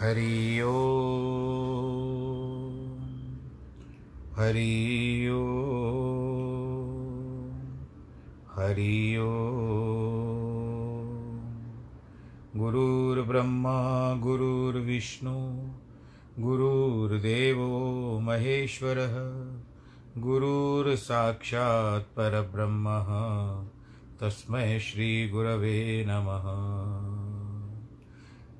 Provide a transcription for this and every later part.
हरि ओ हरि ओ हरि ओ गुरुर्ब्रह्मा, गुरुर्विष्णु, गुरुर्देवो महेश्वरः, गुरुर्साक्षात् परब्रह्मः। तस्मै श्रीगुरवे नमः।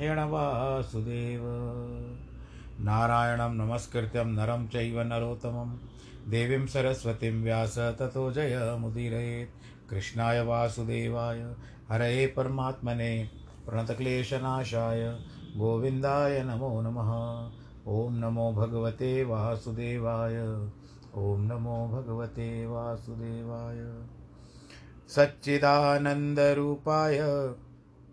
वासुदेव नारायणं नमस्कृत्यं नरं चैव नरोत्तमं। देवीं सरस्वतीं व्यास ततो जयमुदीरयेत् कृष्णाय वासुदेवाय हरये परमात्मने, प्रणतक्लेशनाशाय, गोविन्दाय नमो नमः। ॐ नमो भगवते वासुदेवाय, ॐ नमो भगवते वासुदेवाय। सच्चिदानन्दरूपाय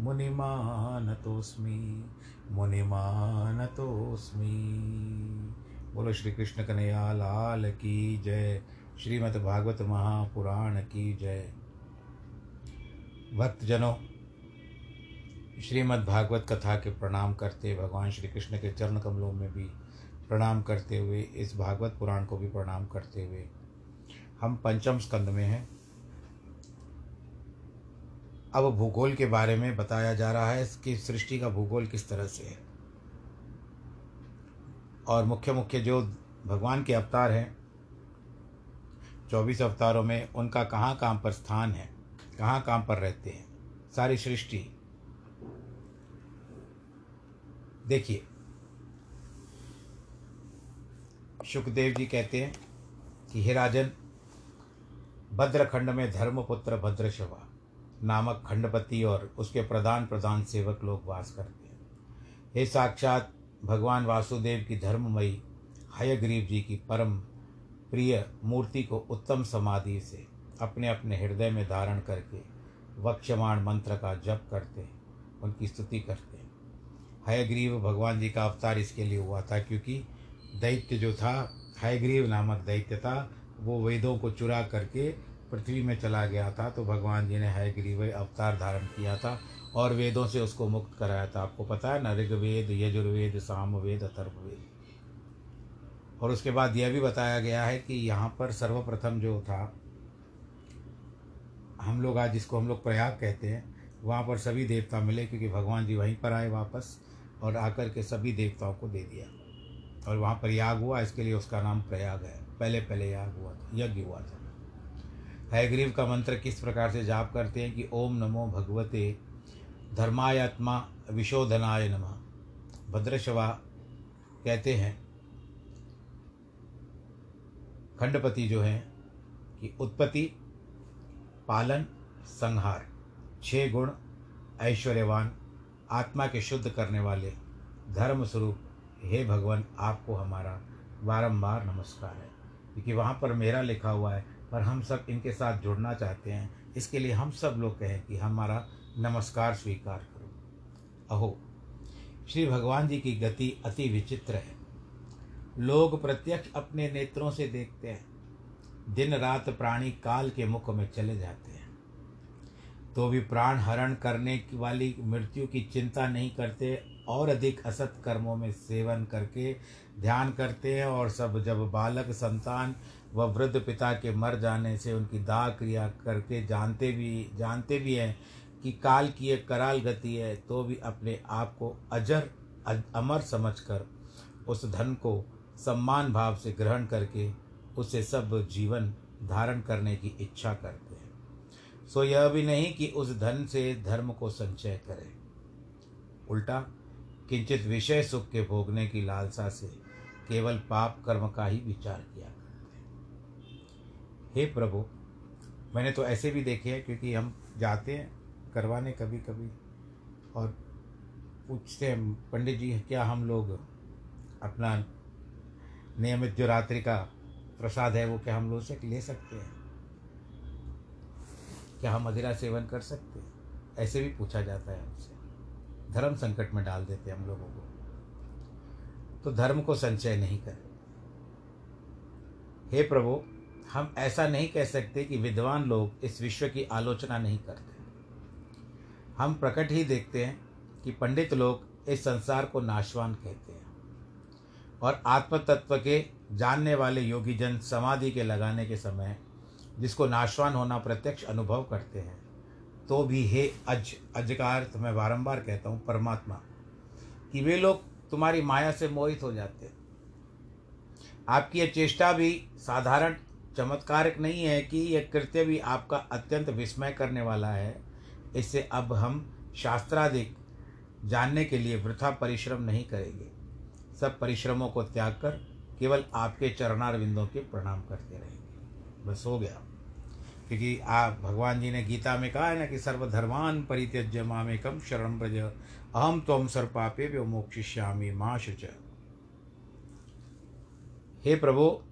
मुनिमानतोऽस्मि मुनिमानतोऽस्मि। बोलो श्री कृष्ण कन्हैया, लाल की जय। श्रीमद् भागवत महापुराण की जय। भक्तजनों, श्रीमद् भागवत कथा के प्रणाम करते भगवान श्री कृष्ण के चरण कमलों में भी प्रणाम करते हुए, इस भागवत पुराण को भी प्रणाम करते हुए, हम पंचम स्कंद में हैं। अब भूगोल के बारे में बताया जा रहा है कि सृष्टि का भूगोल किस तरह से है। और मुख्य मुख्य जो भगवान के अवतार हैं, चौबीस अवतारों में उनका कहाँ कहाँ पर स्थान है कहाँ कहाँ पर रहते हैं, सारी सृष्टि। देखिए सुखदेव जी कहते हैं कि हे राजन, भद्रखंड में धर्मपुत्र भद्रशवा नामक खंडपति और उसके प्रधान प्रधान सेवक लोग वास करते हैं। हे साक्षात भगवान वासुदेव की धर्ममयी हयग्रीव जी की परम प्रिय मूर्ति को उत्तम समाधि से अपने अपने हृदय में धारण करके वक्षमाण मंत्र का जप करते हैं, उनकी स्तुति करते हैं। हयग्रीव भगवान जी का अवतार इसके लिए हुआ था क्योंकि दैत्य जो था, हयग्रीव नामक दैत्य था, वो वेदों को चुरा करके पृथ्वी में चला गया था तो भगवान जी ने हयग्रीव अवतार धारण किया था और वेदों से उसको मुक्त कराया था। आपको पता है न ऋग्वेद यजुर्वेद, सामवेद, अथर्ववेद। और उसके बाद यह भी बताया गया है कि यहाँ पर सर्वप्रथम जो था, हम लोग आज जिसको हम लोग प्रयाग कहते हैं, वहाँ पर सभी देवता मिले क्योंकि भगवान जी वहीं पर आए वापस और आकर के सभी देवताओं को दे दिया। और वहाँ पर याग हुआ, इसके लिए उसका नाम प्रयाग है। पहले पहले याग हुआ था, यज्ञ हुआ था। हैग्रीव का मंत्र किस प्रकार से जाप करते हैं कि ओम नमो भगवते धर्मायात्मा विशोधनाय नम। भद्रशवा कहते हैं, खंडपति जो हैं, कि उत्पत्ति, पालन, संहार, छह गुण, ऐश्वर्यवान, आत्मा के शुद्ध करने वाले, धर्म स्वरूप, हे भगवान, आपको हमारा बारंबार नमस्कार है। क्योंकि वहाँ पर मेरा लिखा हुआ है पर हम सब इनके साथ जुड़ना चाहते हैं। इसके लिए हम सब लोग कहें कि हमारा नमस्कार स्वीकार करो। अहो, श्री भगवान जी की गति अति विचित्र है। लोग प्रत्यक्ष अपने नेत्रों से देखते हैं। दिन रात प्राणी काल के मुख में चले जाते हैं। तो भी प्राण हरण करने वाली मृत्यु की चिंता नहीं करते और अधिक असत कर्मों में सेवन करके ध्यान करते हैं और सब जब बालक, संतान व वृद्ध पिता के मर जाने से उनकी दाह क्रिया करके जानते भी जानते भी हैं कि काल की एक कराल गति है तो भी अपने आप को अजर अमर समझकर उस धन को सम्मान भाव से ग्रहण करके उसे सब जीवन धारण करने की इच्छा करते हैं। सो यह भी नहीं कि उस धन से धर्म को संचय करें। उल्टा, किंचित विषय सुख के भोगने की लालसा से केवल पाप कर्म का ही विचार किया हे प्रभु, मैंने तो ऐसे भी देखे हैं क्योंकि हम जाते हैं, करवाने कभी कभी और पूछते हैं, पंडित जी, क्या हम लोग अपना नियमित जो रात्रि का प्रसाद है, वो क्या हम लोग से ले सकते हैं? क्या हम मदिरा सेवन कर सकते हैं? ऐसे भी पूछा जाता है हमसे। धर्म संकट में डाल देते हैं हम लोगों को। तो धर्म को संचय नहीं करें। हे प्रभु हम ऐसा नहीं कह सकते कि विद्वान लोग इस विश्व की आलोचना नहीं करते। हम प्रकट ही देखते हैं कि पंडित लोग इस संसार को नाशवान कहते हैं और आत्म तत्व के जानने वाले योगी जन समाधि के लगाने के समय जिसको नाशवान होना प्रत्यक्ष अनुभव करते हैं तो भी हे अज अज का अर्थ मैं बारंबार कहता हूँ, परमात्मा, कि वे लोग तुम्हारी माया से मोहित हो जाते हैं। आपकी यह चेष्टा भी साधारण चमत्कारक नहीं है कि यह कृत्य भी आपका अत्यंत विस्मय करने वाला है। इससे अब हम शास्त्राधिक जानने के लिए वृथा परिश्रम नहीं करेंगे। सब परिश्रमों को त्याग कर केवल आपके चरणार विंदों के प्रणाम करते रहेंगे। बस हो गया। क्योंकि आप भगवान जी ने गीता में कहा है ना कि सर्वधर्मान परित्यज्य मामेकम शरण ब्रज अहम तम सर्पापे व्यो मोक्षिष्यामी माँ शुच हे प्रभु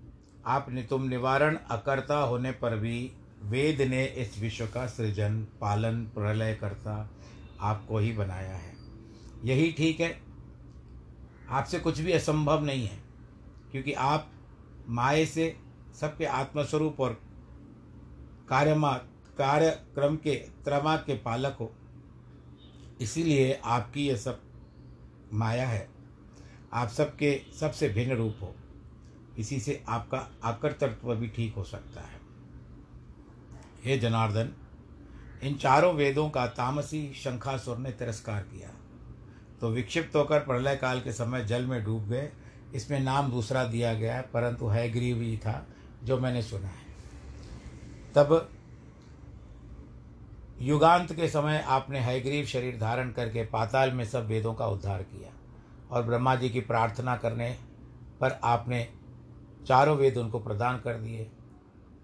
आपने तुम निवारण अकर्ता होने पर भी वेद ने इस विश्व का सृजन, पालन, प्रलय करता आपको ही बनाया है। यही ठीक है। आपसे कुछ भी असंभव नहीं है, क्योंकि आप माए से सबके आत्मस्वरूप और कार्यमा, कार्यक्रम के त्रमा के पालक हो। इसीलिए आपकी ये सब माया है। आप सबके सबसे भिन्न रूप हो। इसी से आपका आकर्तृत्व भी ठीक हो सकता है। हे जनार्दन, इन चारों वेदों का तामसी शंखासुर ने तिरस्कार किया। तो विक्षिप्त होकर प्रलय काल के समय जल में डूब गए। इसमें नाम दूसरा दिया गया है, परंतु है ग्रीव ही था, जो मैंने सुना है। तब युगांत के समय आपने हयग्रीव शरीर धारण करके पाताल में सब वेदों का उद्धार किया और ब्रह्मा जी की प्रार्थना करने पर आपने चारों वेद उनको प्रदान कर दिए।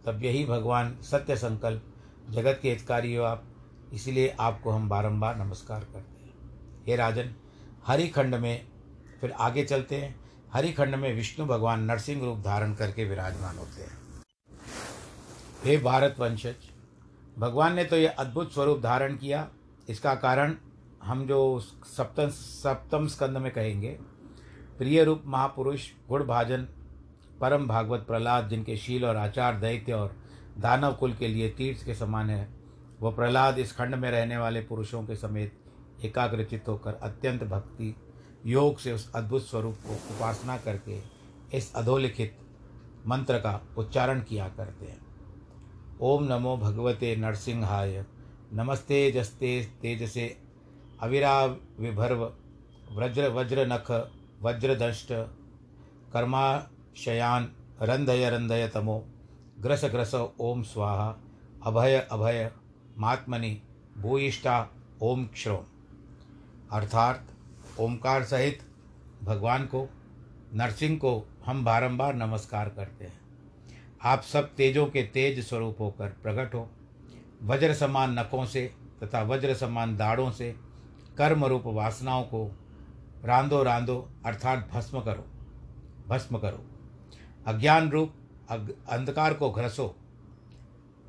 तब यही भगवान सत्य संकल्प, जगत के हितकारी हो आप, इसलिए आपको हम बारंबार नमस्कार करते हैं। हे राजन, हरिखंड में फिर आगे चलते हैं। हरिखंड में विष्णु भगवान नरसिंह रूप धारण करके विराजमान होते हैं। हे भारत वंशज, भगवान ने तो यह अद्भुत स्वरूप धारण किया। इसका कारण हम जो सप्तम सप्तम स्कंद में कहेंगे, प्रिय रूप महापुरुष, गुण भाजन परम भागवत प्रहलाद, जिनके शील और आचार, दैत्य और दानव कुल के लिए तीर्थ के समान है वह प्रहलाद इस खंड में रहने वाले पुरुषों के समेत एकाग्रचित होकर अत्यंत भक्ति योग से उस अद्भुत स्वरूप को उपासना करके इस अधोलिखित मंत्र का उच्चारण किया करते हैं। ओम नमो भगवते नरसिंहाय। नमस्ते जस्ते तेजसे अविरा विभर्व वज्र वज्र नख वज्रदष्ट कर्माशयान रंधय रंधय तमो। ग्रस ग्रस ओम स्वाहा। अभय अभय। महात्मनि भूयिष्ठा। ओम क्षरोम अर्थात ओमकार सहित भगवान को, नरसिंह को हम बारंबार नमस्कार करते हैं। आप सब तेजों के तेज स्वरूप होकर प्रकट हो। वज्र समान नखों से तथा वज्र समान दाढ़ों से कर्म रूप वासनाओं को रांदो रांदो अर्थात भस्म करो। भस्म करो। अज्ञान रूप अंधकार को घ्रसो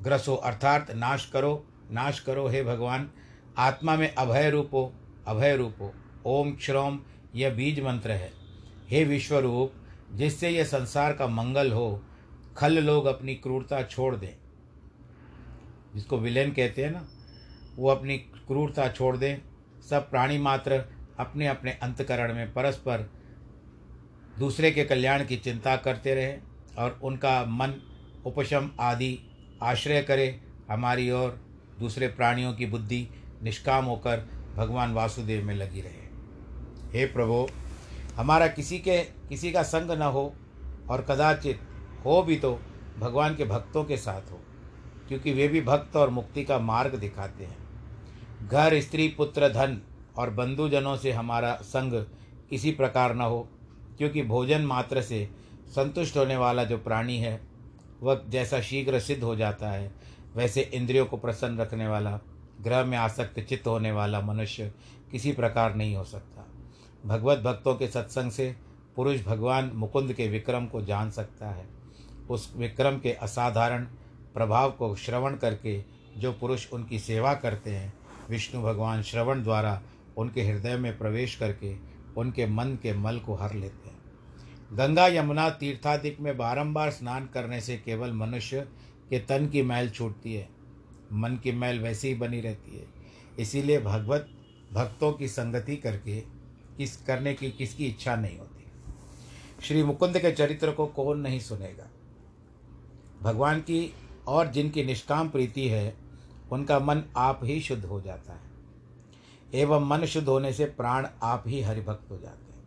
ग्रसो अर्थात नाश करो नाश करो हे भगवान। आत्मा में अभय रूपो अभय रूपो। ओम श्रोम यह बीज मंत्र है। हे विश्वरूप, जिससे यह संसार का मंगल हो, खल लोग अपनी क्रूरता छोड़ दें। जिसको विलेन कहते हैं ना, वो अपनी क्रूरता छोड़ दें। सब प्राणी मात्र अपने अपने अंतकरण में, परस्पर दूसरे के कल्याण की चिंता करते रहें और उनका मन उपशम आदि आश्रय करे, हमारी ओर दूसरे प्राणियों की बुद्धि निष्काम होकर भगवान वासुदेव में लगी रहे। हे प्रभु, हमारा किसी के, किसी का संग न हो और कदाचित हो भी तो भगवान के भक्तों के साथ हो, क्योंकि वे भी भक्त और मुक्ति का मार्ग दिखाते हैं। घर, स्त्री, पुत्र, धन और बंधुजनों से हमारा संग किसी प्रकार न हो क्योंकि भोजन मात्र से संतुष्ट होने वाला जो प्राणी है, वह जैसा शीघ्र सिद्ध हो जाता है, वैसे इंद्रियों को प्रसन्न रखने वाला, ग्रह में आसक्त चित्त होने वाला मनुष्य किसी प्रकार नहीं हो सकता। भगवत भक्तों के सत्संग से पुरुष भगवान मुकुंद के विक्रम को जान सकता है। उस विक्रम के असाधारण प्रभाव को श्रवण करके जो पुरुष उनकी सेवा करते हैं, विष्णु भगवान श्रवण द्वारा उनके हृदय में प्रवेश करके उनके मन के मल को हर लेते हैं। गंगा, यमुना तीर्थादिक में बारंबार स्नान करने से केवल मनुष्य के तन की मैल छूटती है। मन की मैल वैसे ही बनी रहती है। इसीलिए भगवत भक्तों की संगति करके किस करने की किसकी इच्छा नहीं होती। श्री मुकुंद के चरित्र को कौन नहीं सुनेगा? भगवान की और जिनकी निष्काम प्रीति है, उनका मन आप ही शुद्ध हो जाता है। एवं मन शुद्ध होने से प्राण आप ही हरिभक्त हो जाते हैं।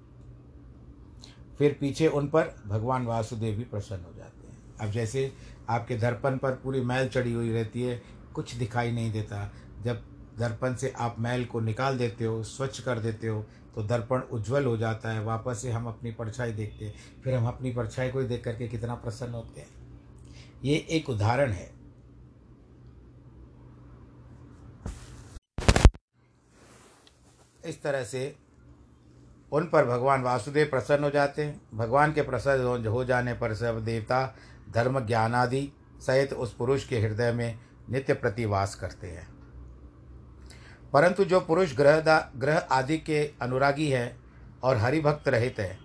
फिर पीछे उन पर भगवान वासुदेव भी प्रसन्न हो जाते हैं। अब जैसे आपके दर्पण पर पूरी मैल चढ़ी हुई रहती है, कुछ दिखाई नहीं देता। जब दर्पण से आप मैल को निकाल देते हो, स्वच्छ कर देते हो तो दर्पण उज्जवल हो जाता है। वापस से हम अपनी परछाई देखते हैं। फिर हम अपनी परछाई को देख करके कितना प्रसन्न होते हैं। ये एक उदाहरण है। इस तरह से उन पर भगवान वासुदेव प्रसन्न हो जाते हैं। भगवान के प्रसन्न हो जाने पर सब देवता, धर्म, ज्ञान आदि सहित उस पुरुष के हृदय में नित्य प्रतिवास करते हैं। परंतु जो पुरुष ग्रह ग्रह आदि के अनुरागी हैं और हरिभक्त रहित हैं,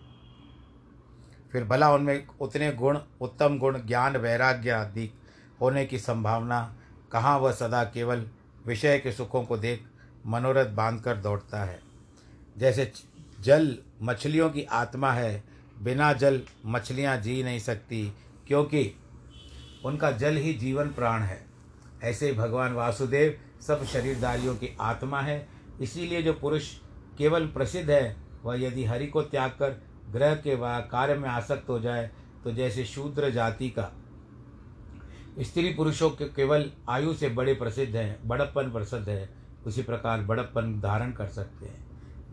फिर भला उनमें उतने गुण, उत्तम गुण, ज्ञान, वैराग्य आदि होने की संभावना कहाँ वह सदा केवल विषय के सुखों को देख मनोरथ बांधकर दौड़ता है। जैसे जल मछलियों की आत्मा है, बिना जल मछलियाँ जी नहीं सकती, क्योंकि उनका जल ही जीवन प्राण है। ऐसे ही भगवान वासुदेव सब शरीरदारियों की आत्मा है। इसीलिए जो पुरुष केवल प्रसिद्ध है, वह यदि हरि को त्याग कर ग्रह के व, कार्य में आसक्त हो जाए तो जैसे शूद्र जाति का। स्त्री पुरुषों के केवल आयु से बड़े प्रसिद्ध हैं, बड़प्पन प्रसिद्ध है। उसी प्रकार बड़प्पन धारण कर सकते हैं।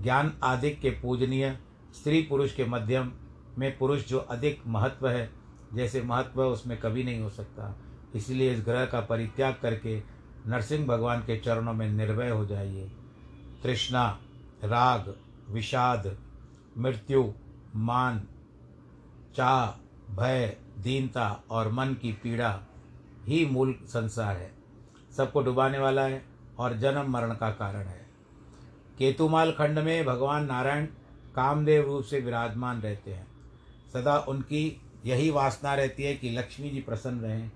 ज्ञान आदि के पूजनीय, स्त्री पुरुष के मध्यम में पुरुष जो अधिक महत्व है, जैसे महत्व उसमें कभी नहीं हो सकता। इसलिए इस ग्रह का परित्याग करके नरसिंह भगवान के चरणों में निर्भय हो जाइए। तृष्णा, राग, विषाद, मृत्यु, मान चाह भय, दीनता और मन की पीड़ा ही मूल संसार है। सबको डुबाने वाला है और जन्म मरण का कारण है। केतुमाल खंड में भगवान नारायण कामदेव रूप से विराजमान रहते हैं। सदा उनकी यही वासना रहती है कि लक्ष्मी जी प्रसन्न रहें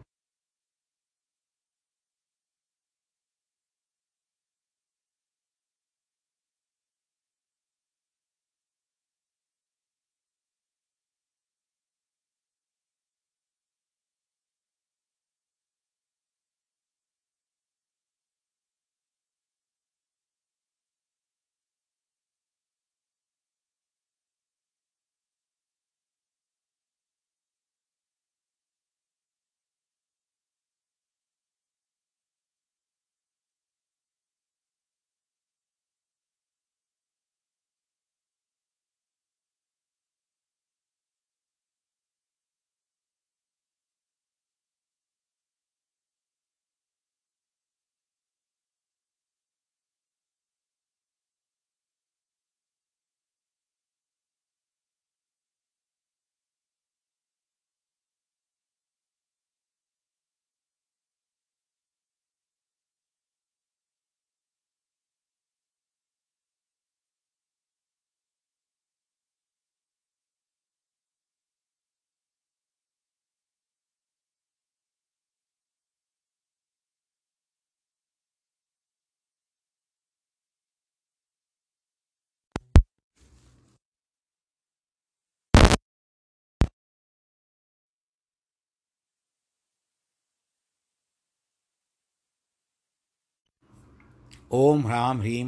ओम ह्रां ह्रीं,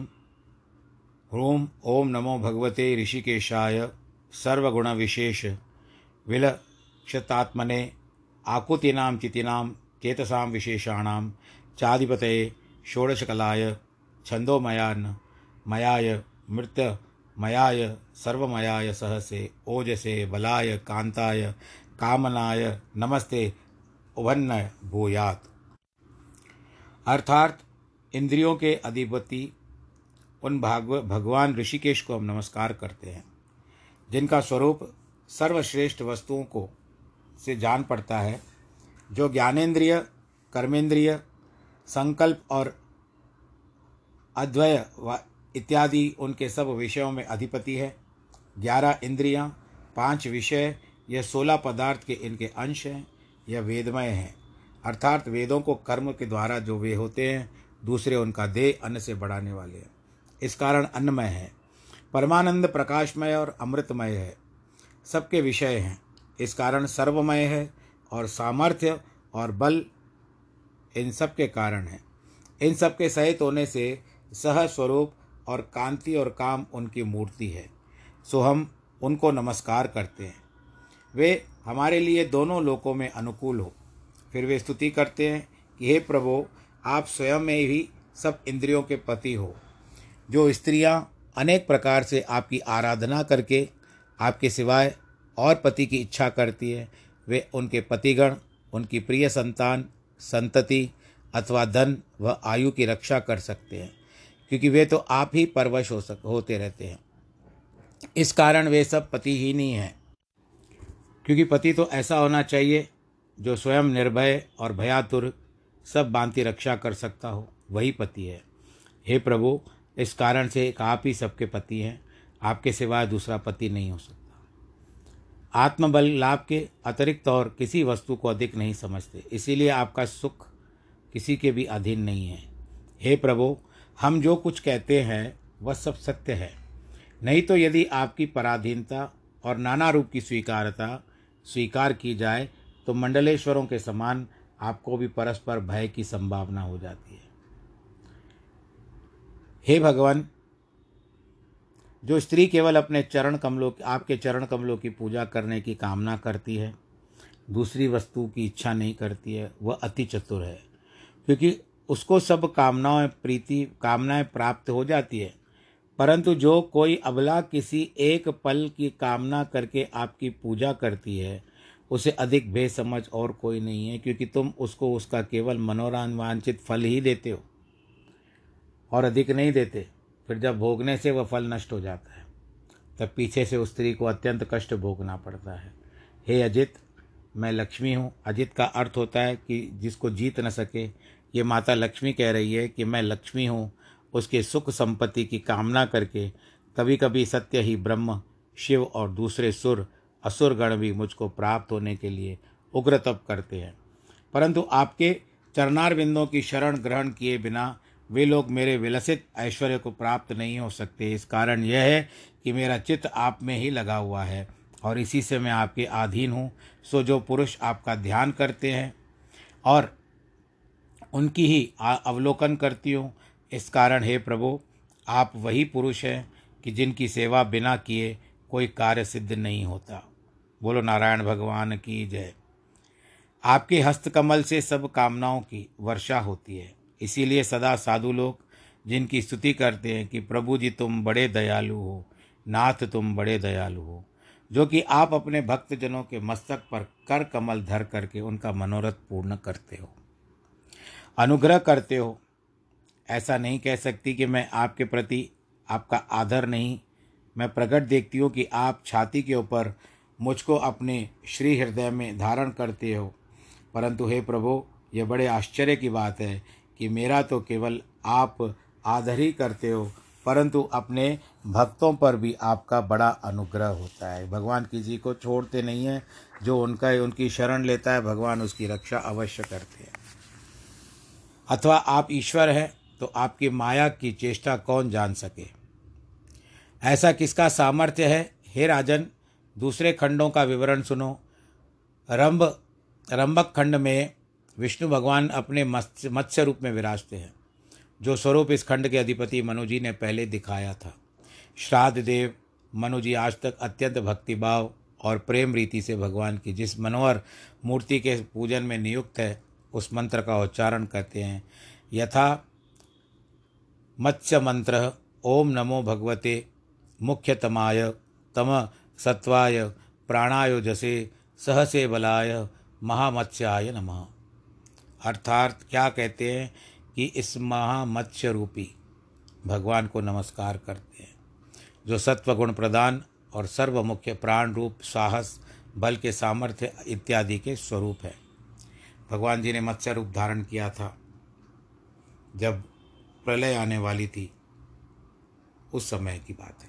ह्रूं ओम नमो भगवते ऋषिकेशाय सर्वगुणविशेष विलक्षतात्मने आकुतीनां चितीनां चेतसां विशेषाणां चाधिपतये षोडशकलाय छन्दोमयान्, मयाय मृत्यमयाय सर्वमयाय सहसे, ओजसे, बलाय कांताय कामनाय, नमस्ते उभन्न भूयात। अर्थात इंद्रियों के अधिपति उन भागव भगवान ऋषिकेश को हम नमस्कार करते हैं जिनका स्वरूप सर्वश्रेष्ठ वस्तुओं को से जान पड़ता है जो ज्ञानेन्द्रिय कर्मेंद्रिय संकल्प और अद्वय व इत्यादि उनके सब विषयों में अधिपति है। ग्यारह इंद्रियाँ, पाँच विषय यह सोलह पदार्थ के इनके अंश हैं यह वेदमय हैं। अर्थात वेदों को कर्म के द्वारा जो वे होते हैं दूसरे उनका देह अन्न से बढ़ाने वाले हैं। इस कारण अन्नमय है। परमानंद प्रकाशमय और अमृतमय है। सबके विषय हैं। इस कारण सर्वमय है और सामर्थ्य और बल इन सब के कारण है। इन सब के सहित होने से सह स्वरूप और कांति और काम उनकी मूर्ति है। सो हम उनको नमस्कार करते हैं। वे हमारे लिए दोनों लोकों में अनुकूल हो। फिर वे स्तुति करते हैं कि हे प्रभु आप स्वयं में ही सब इंद्रियों के पति हो। जो स्त्रियाँ अनेक प्रकार से आपकी आराधना करके, आपके सिवाय और पति की इच्छा करती है, वे उनके पतिगण, उनकी प्रिय संतान, संतति अथवा धन व आयु की रक्षा कर सकते हैं, क्योंकि वे तो आप ही परवश हो सक, होते रहते हैं। इस कारण वे सब पति ही नहीं हैं, क्योंकि पति तो ऐसा होना चाहिए जो स्वयं निर्भय और भयातुर सब बांति रक्षा कर सकता हो, वही पति है। हे प्रभु, इस कारण से एक आप ही सबके पति हैं, आपके सिवाय दूसरा पति नहीं हो सकता। आत्मबल लाभ के अतिरिक्त और किसी वस्तु को अधिक नहीं समझते, इसीलिए आपका सुख किसी के भी अधीन नहीं है। हे प्रभु, हम जो कुछ कहते हैं, वह सब सत्य है। नहीं तो यदि आपकी पराधीनता और नाना रूप की स्वीकारता, स्वीकार की जाए तो मंडलेश्वरों के समान आपको भी परस्पर भय की संभावना हो जाती है। हे भगवान, जो स्त्री केवल अपने चरण कमलों आपके चरण कमलों की पूजा करने की कामना करती है, दूसरी वस्तु की इच्छा नहीं करती है, वह अति चतुर है। क्योंकि उसको सब कामनाएँ, प्रीति, कामनाएँ प्राप्त हो जाती है। परंतु जो कोई अबला किसी एक पल की कामना करके आपकी पूजा करती है उसे अधिक बेसमझ और कोई नहीं है, क्योंकि तुम उसको उसका केवल मनोरंवांचित फल ही देते हो और अधिक नहीं देते। फिर जब भोगने से वह फल नष्ट हो जाता है, तब पीछे से उस स्त्री को अत्यंत कष्ट भोगना पड़ता है। हे अजित, मैं लक्ष्मी हूँ। अजित का अर्थ होता है कि जिसको जीत न सके, ये माता लक्ष्मी कह रही है कि मैं लक्ष्मी हूँ, उसके सुख संपत्ति की कामना करके कभी कभी सत्य ही ब्रह्म, शिव और दूसरे सुर असुर गण भी मुझको प्राप्त होने के लिए उग्र तप करते हैं। परंतु आपके चरणार बिंदों की शरण ग्रहण किए बिना वे लोग मेरे विलसित ऐश्वर्य को प्राप्त नहीं हो सकते। इस कारण यह है कि मेरा चित्त आप में ही लगा हुआ है और इसी से मैं आपके अधीन हूँ। सो जो पुरुष आपका ध्यान करते हैं और उनकी ही अवलोकन करती हूँ, इस कारण हे प्रभु, आप वही पुरुष हैं कि जिनकी सेवा बिना किए कोई कार्य सिद्ध नहीं होता। बोलो, नारायण भगवान की जय। आपके हस्तकमल से सब कामनाओं की वर्षा होती है। इसीलिए सदा साधु लोग जिनकी स्तुति करते हैं कि प्रभु जी तुम बड़े दयालु हो, नाथ तुम बड़े दयालु हो, जो कि आप अपने भक्तजनों के मस्तक पर कर कमल धर करके उनका मनोरथ पूर्ण करते हो। अनुग्रह करते हो। ऐसा नहीं कह सकती कि मैं आपके प्रति आपका आदर नहीं, मैं प्रकट देखती हूँ कि आप छाती के ऊपर मुझको अपने श्री हृदय में धारण करते हो। परंतु हे प्रभु ये बड़े आश्चर्य की बात है कि मेरा तो केवल आप आदर ही करते हो, परंतु अपने भक्तों पर भी आपका बड़ा अनुग्रह होता है। भगवान किसी को छोड़ते नहीं हैं, जो उनका, उनकी शरण लेता है, भगवान उसकी रक्षा अवश्य करते हैं। अथवा आप ईश्वर हैं तो आपकी माया की चेष्टा कौन जान सके? ऐसा किसका सामर्थ्य है? हे राजन दूसरे खंडों का विवरण सुनो। रंभ, रंभक खंड में विष्णु भगवान अपने मत्स्य रूप में विराजते हैं, जो स्वरूप इस खंड के अधिपति मनु जी ने पहले दिखाया था। श्राद्ध देव, मनु जी आज तक अत्यंत भक्तिभाव और प्रेम रीति से भगवान की जिस मनोहर मूर्ति के पूजन में नियुक्त है, उस मंत्र का उच्चारण करते हैं। यथा, मत्स्य मंत्र, ओम नमो भगवते, मुख्यतमाय, तम सत्वाय प्राणाय जसे, सहसे बलाय महामत्स्याय नमः। अर्थात क्या कहते हैं कि इस महामत्स्य रूपी भगवान को नमस्कार करते हैं, जो सत्व गुण प्रदान और सर्व मुख्य प्राण रूप, साहस, बल के सामर्थ्य इत्यादि के स्वरूप है। भगवान जी ने मत्स्य रूप धारण किया था। जब प्रलय आने वाली थी, उस समय की बात है।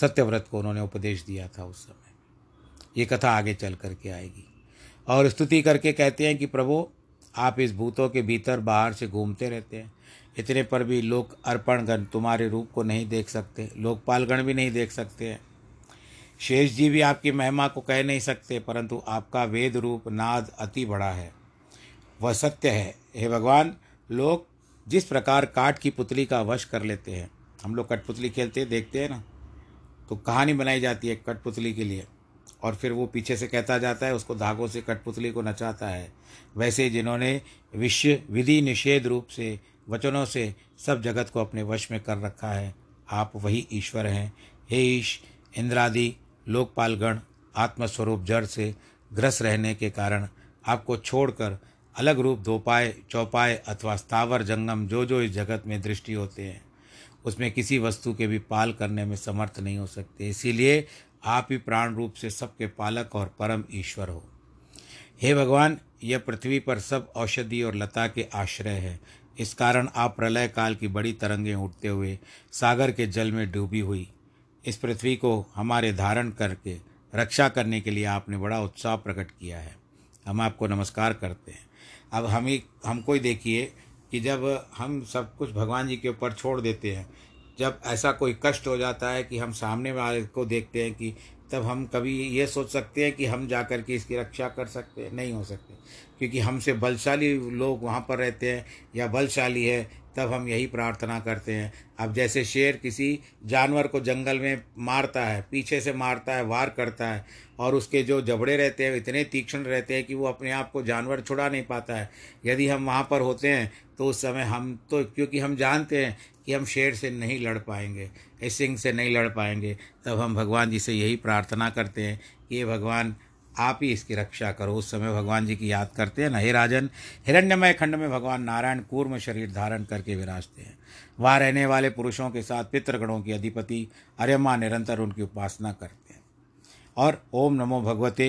सत्यव्रत को उन्होंने उपदेश दिया था उस समय। ये कथा आगे चल करके आएगी। और स्तुति करके कहते हैं कि प्रभु, आप इस भूतों के भीतर बाहर से घूमते रहते हैं। इतने पर भी लोग अर्पणगण तुम्हारे रूप को नहीं देख सकते लोकपालगण भी नहीं देख सकते हैं। शेष जी भी आपकी महिमा को कह नहीं सकते, परंतु आपका वेद रूप नाद अति बड़ा है। वह सत्य है। हे भगवान लोग जिस प्रकार काठ की पुतली का वश कर लेते हैं, हम लोग कठपुतली खेलते देखते हैं ना? तो कहानी बनाई जाती है कठपुतली के लिए। और फिर वो पीछे से कहता जाता है, उसको धागों से कठपुतली को नचाता है। वैसे जिन्होंने विश्व विधि निषेध रूप से, वचनों से सब जगत को अपने वश में कर रखा है, आप वही ईश्वर हैं। हे ईश, इंद्रादि, लोकपालगण, आत्मस्वरूप जड़ से ग्रस रहने के कारण आपको छोड़कर अलग रूप धोपाए चौपाए अथवा स्थावर जंगम जो जो इस जगत में दृष्टि होते हैं। उसमें किसी वस्तु के भी पाल करने में समर्थ नहीं हो सकते। इसीलिए आप ही प्राण रूप से सबके पालक और परम ईश्वर हो। हे भगवान, यह पृथ्वी पर सब औषधि और लता के आश्रय है। इस कारण आप प्रलय काल की बड़ी तरंगें उठते हुए सागर के जल में डूबी हुई। इस पृथ्वी को हमारे धारण करके, रक्षा करने के लिए आपने बड़ा उत्साह प्रकट किया है। हम आपको नमस्कार करते हैं। अब हम ही, हमको ही देखिए कि जब हम सब कुछ भगवान जी के ऊपर छोड़ देते हैं, जब ऐसा कोई कष्ट हो जाता है कि हम सामने वाले को देखते हैं कि तब हम कभी ये सोच सकते हैं कि हम जा कर के इसकी रक्षा कर सकते हैं? नहीं हो सकते। क्योंकि हमसे बलशाली लोग वहाँ पर रहते हैं, या बलशाली है, तब हम यही प्रार्थना करते हैं। अब जैसे शेर किसी जानवर को जंगल में मारता है, पीछे से मारता है, वार करता है, और उसके जो जबड़े रहते हैं इतने तीक्ष्ण रहते हैं कि वो अपने आप को जानवर छुड़ा नहीं पाता है। यदि हम वहाँ पर होते हैं तो उस समय हम तो क्योंकि हम जानते हैं कि हम शेर से नहीं लड़ पाएँगे इस सिंह से नहीं लड़ पाएँगे, तब हम भगवान जी से यही प्रार्थना करते हैं कि ये भगवान आप ही इसकी रक्षा करो। उस समय भगवान जी की याद करते हैं ना, हे राजन, हिरण्यमय खंड में भगवान नारायण कूर्म शरीर धारण करके विराजते हैं। वहाँ रहने वाले पुरुषों के साथ पितृगणों की अधिपति अर्यमा निरंतर उनकी उपासना करते हैं। और ओम नमो भगवते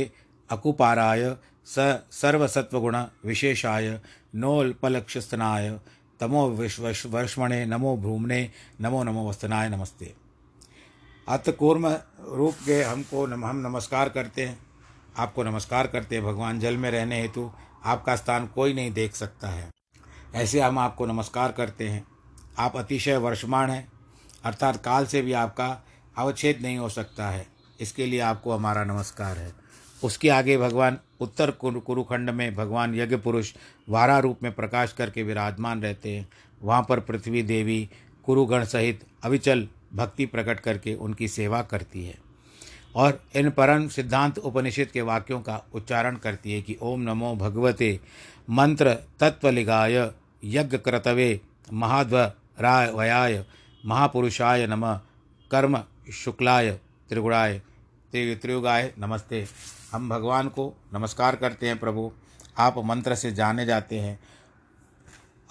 अकुपाराय स, सर्वसत्वगुण विशेषाय नोल्पलक्षस्तनाय तमो विश्व वर्ष्मणे नमो भ्रूमणे नमो नमो वस्तनाय नमस्ते अत कूर्म रूप के हमको नम, हम नमस्कार करते हैं। आपको नमस्कार करते हैं भगवान जल में रहने हेतु। आपका स्थान कोई नहीं देख सकता है। ऐसे हम आपको नमस्कार करते हैं। आप अतिशय वर्षमान हैं। अर्थात काल से भी आपका अवच्छेद नहीं हो सकता है। इसके लिए आपको हमारा नमस्कार है। उसके आगे भगवान उत्तर कुरुखंड में भगवान यज्ञ पुरुष वारा रूप में प्रकाश करके विराजमान रहते हैं। वहाँ पर पृथ्वी देवी, कुरुगण सहित अविचल भक्ति प्रकट करके उनकी सेवा करती है। और इन परम सिद्धांत उपनिषद के वाक्यों का उच्चारण करती है कि ओम नमो भगवते मंत्र तत्वलिगाय यज्ञ क्रतवे महाध्वराय वयाय महापुरुषाय नम कर्म शुक्लाय त्रिगुणाय त्रियुगाय, नमस्ते। हम भगवान को नमस्कार करते हैं, प्रभु। आप मंत्र से जाने जाते हैं।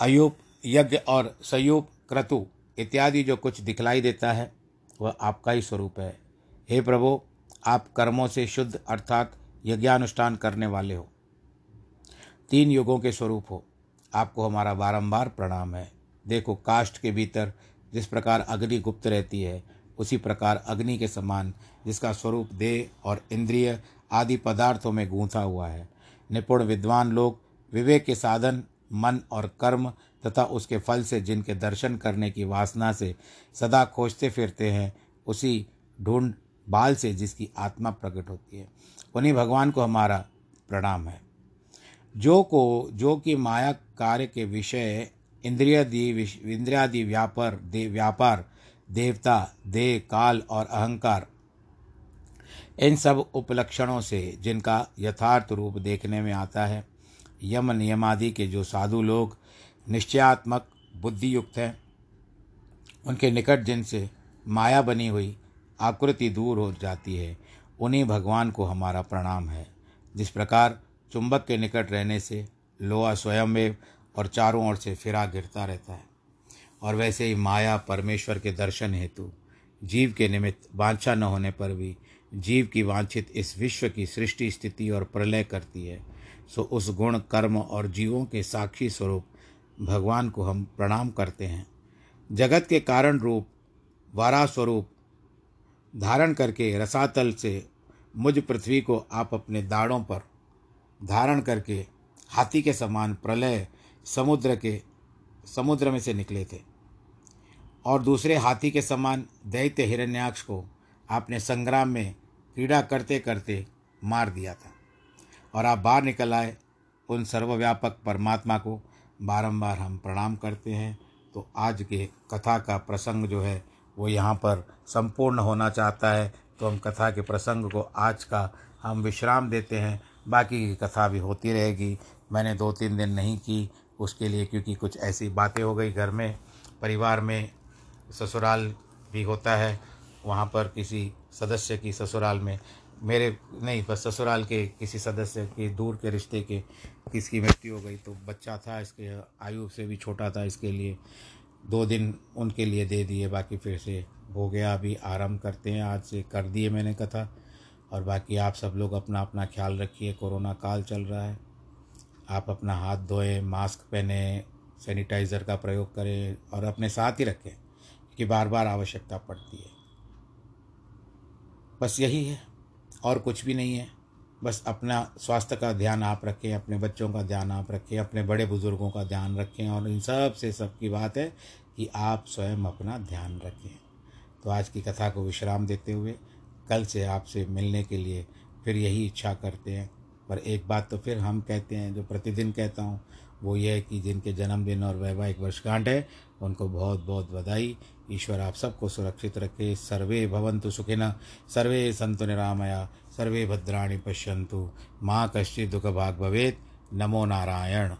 अयुप यज्ञ और सयुप क्रतु इत्यादि जो कुछ दिखलाई देता है, वह आपका ही स्वरूप है। हे प्रभु, आप कर्मों से शुद्ध अर्थात यज्ञानुष्ठान करने वाले हो। तीन युगों के स्वरूप हो। आपको हमारा बारंबार प्रणाम है। देखो, काष्ठ के भीतर जिस प्रकार अग्नि गुप्त रहती है उसी प्रकार अग्नि के समान, जिसका स्वरूप देह और इंद्रिय आदि पदार्थों में गूंथा हुआ है। निपुण विद्वान लोग विवेक के साधन, मन और कर्म तथा उसके फल से जिनके दर्शन करने की वासना से सदा खोजते फिरते हैं, उसी ढूंढ बाल से जिसकी आत्मा प्रकट होती है। उन्हीं भगवान को हमारा प्रणाम है। जो को, जो कि माया कार्य के विषय, इंद्रियादि इंद्रियादि व्यापार, दे, व्यापार देवता, देह, काल और अहंकार। इन सब उपलक्षणों से जिनका यथार्थ रूप देखने में आता है, यम नियमादि के जो साधु लोग निश्चयात्मक बुद्धि युक्त हैं, उनके निकट जिनसे माया बनी हुई आकृति दूर हो जाती है, उन्हीं भगवान को हमारा प्रणाम है। जिस प्रकार चुंबक के निकट रहने से लोहा स्वयं और चारों ओर से फिरा गिरता रहता है। और वैसे ही माया परमेश्वर के दर्शन हेतु। जीव के निमित्त वांछा न होने पर भी जीव की वांछित इस विश्व की सृष्टि स्थिति और प्रलय करती है। सो उस गुण, कर्म और जीवों के साक्षी स्वरूप भगवान को हम प्रणाम करते हैं। जगत के कारण रूप, वारा स्वरूप धारण करके रसातल से मुझ पृथ्वी को आप अपने दाढ़ों पर धारण करके हाथी के समान प्रलय, समुद्र के समुद्र में से निकले थे। और दूसरे हाथी के समान दैत्य हिरण्याक्ष को आपने संग्राम में क्रीड़ा करते करते मार दिया था। और आप बाहर निकल आए, उन सर्वव्यापक परमात्मा को बारंबार हम प्रणाम करते हैं। तो आज के कथा का प्रसंग जो है, वो यहाँ पर संपूर्ण होना चाहता है। तो हम कथा के प्रसंग को आज का हम विश्राम देते हैं। बाकी की कथा भी होती रहेगी। मैंने दो तीन दिन नहीं की उसके लिए क्योंकि कुछ ऐसी बातें हो गई घर में, परिवार में, ससुराल भी होता है, वहाँ पर किसी सदस्य की ससुराल में, मेरे, नहीं, बस ससुराल के किसी सदस्य के, दूर के रिश्ते के किसकी मृत्यु हो गई तो बच्चा था, इसके आयु से भी छोटा था, इसके लिए दो दिन उनके लिए दे दिए, बाकी फिर से हो गया, अभी आराम करते हैं, आज से कर दिए मैंने कथा, और बाकी आप सब लोग अपना अपना ख्याल रखिए, कोरोना काल चल रहा है। आप अपना हाथ धोएँ, मास्क पहने, सैनिटाइज़र का प्रयोग करें और अपने साथ ही रखें कि बार बार आवश्यकता पड़ती है। बस यही है, और कुछ भी नहीं है। बस अपना स्वास्थ्य का ध्यान आप रखें, अपने बच्चों का ध्यान आप रखें, अपने बड़े बुज़ुर्गों का ध्यान रखें, और इन सबसे सबकी बात है कि आप स्वयं अपना ध्यान रखें। तो आज की कथा को विश्राम देते हुए कल से आपसे मिलने के लिए फिर यही इच्छा करते हैं। पर एक बात तो फिर हम कहते हैं, जो प्रतिदिन कहता हूँ, वो ये है कि जिनके जन्मदिन और वैवाहिक वर्षगांठ है, उनको बहुत बहुत बधाई। ईश्वर आप सबको सुरक्षित रखे। सर्वे भवंतु सुखिन सर्वे संतु निरामया, सर्वे भद्राणी पश्यंतु माँ कश्चि दुख भाग भवेद नमो नारायण।